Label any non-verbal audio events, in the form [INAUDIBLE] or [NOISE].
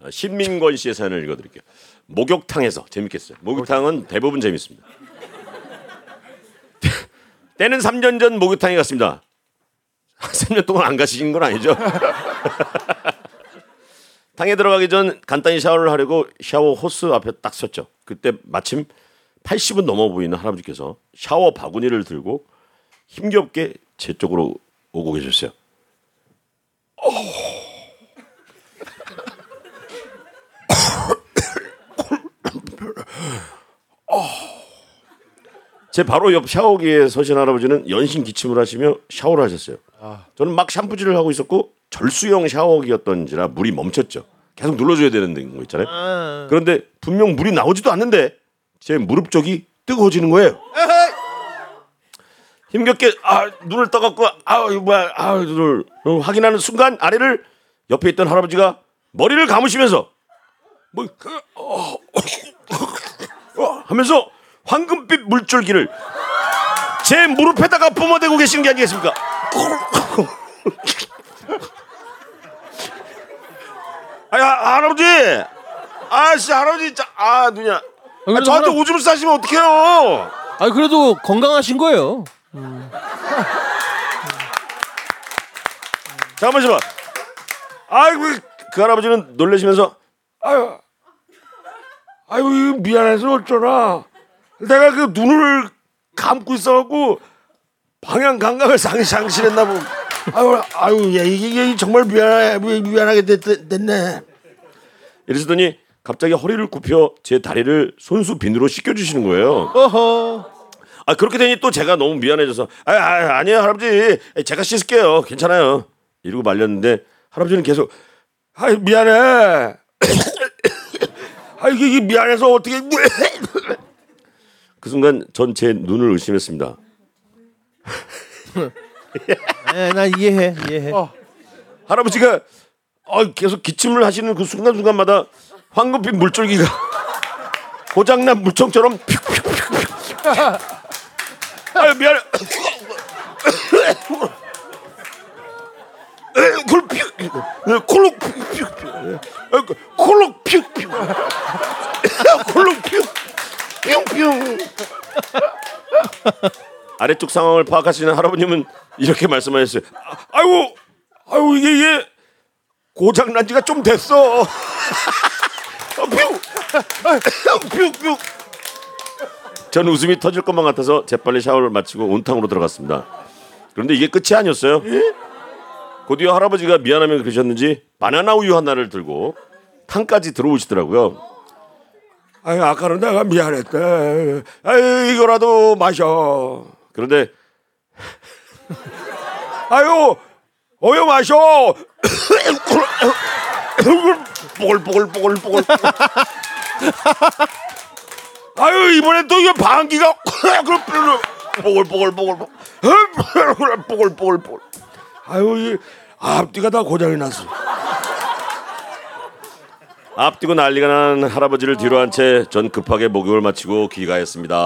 어, 신민권 씨의 사연을 읽어드릴게요. 목욕탕에서 재밌겠어요. 목욕탕은 대부분 재밌습니다. [LAUGHS] 때는 3년 전 목욕탕에 갔습니다. 3년 동안 안 가시는 건 아니죠? [LAUGHS] 탕에 들어가기 전 간단히 샤워를 하려고 샤워 호스 앞에 딱 섰죠. 그때 마침 80은 넘어 보이는 할아버지께서 샤워 바구니를 들고 힘겹게 제 쪽으로 오고 계셨어요. 제 바로 옆 샤워기에 서신 할아버지는 연신 기침을 하시며 샤워를 하셨어요. 저는 막 샴푸질을 하고 있었고 절수형 샤워기였던지라 물이 멈췄죠. 계속 눌러줘야 되는 거 있잖아요. 그런데 분명 물이 나오지도 않는데 제 무릎 쪽이 뜨거워지는 거예요. 힘겹게 아 눈을 떠갖고 아 이거 뭐야 아 눈을 어, 확인하는 순간 아래를 옆에 있던 할아버지가 머리를 감으시면서 뭐 어, 어, 하면서 황금빛 물줄기를 제 무릎에다가 뿜어대고 계시는 게 아니겠습니까? [LAUGHS] 아 할아버지 아씨 할아버지 자, 아 누냐 아, 그래도 저한테 할아- 오줌 싸시면 어떡해요 아 그래도 건강하신 거예요. 잠깐만 잠깐만 아이고 그 할아버지는 놀라시면서 아유 아유 미안해서 어쩌나. 내가 그 눈을 감고 있어갖고 방향 감각을 상, 상실했나 보. 아유 아유 야, 이게, 이게 정말 미안해 미안하게 됐, 됐네. 이러시더니 갑자기 허리를 굽혀 제 다리를 손수 비누로 씻겨주시는 거예요. 어허. 아 그렇게 되니 또 제가 너무 미안해져서. 아, 아 아니에요 할아버지. 제가 씻을게요. 괜찮아요. 이러고 말렸는데 할아버지는 계속 아 미안해 아 이게, 이게 미안해서 어떻게 그 순간 전 제 눈을 의심했습니다 [LAUGHS] 네, 난 이해해, 이해해. 할아버지가 어, 계속 기침을 하시는 그 순간 순간마다 황금빛 물줄기가 [LAUGHS] 고장난 물총처럼 아유 미안해 콜 콜록 픽. 콜록 픽, 픽. 콜록 픽, 뿅뿅. 아래쪽 상황을 파악하시는 할아버님은 이렇게 말씀하셨어요. 아, 아이고, 아이고 이게 이게 고장 난 지가 좀 됐어. 아, 뿅, 뿅, 뿅. 전 웃음이 터질 것만 같아서 재빨리 샤워를 마치고 온탕으로 들어갔습니다. 그런데 이게 끝이 아니었어요. 곧이어 할아버지가 미안하며 그러셨는지 바나나 우유 하나를 들고 탕까지 들어오시더라고요. 아유 아까는 내가 미안했대. 아유 이거라도 마셔. 그런데 아유 어여 마셔. 뽀글뽀글뽀글뽀글. 아유 이번엔 또 이게 방귀가 뽀글뽀글뽀글 뽀글뽀글뽀글. 아유 이 앞뒤가 다 고장이 났어. 앞뒤고 난리가 난 할아버지를 뒤로 한 채 전 급하게 목욕을 마치고 귀가했습니다.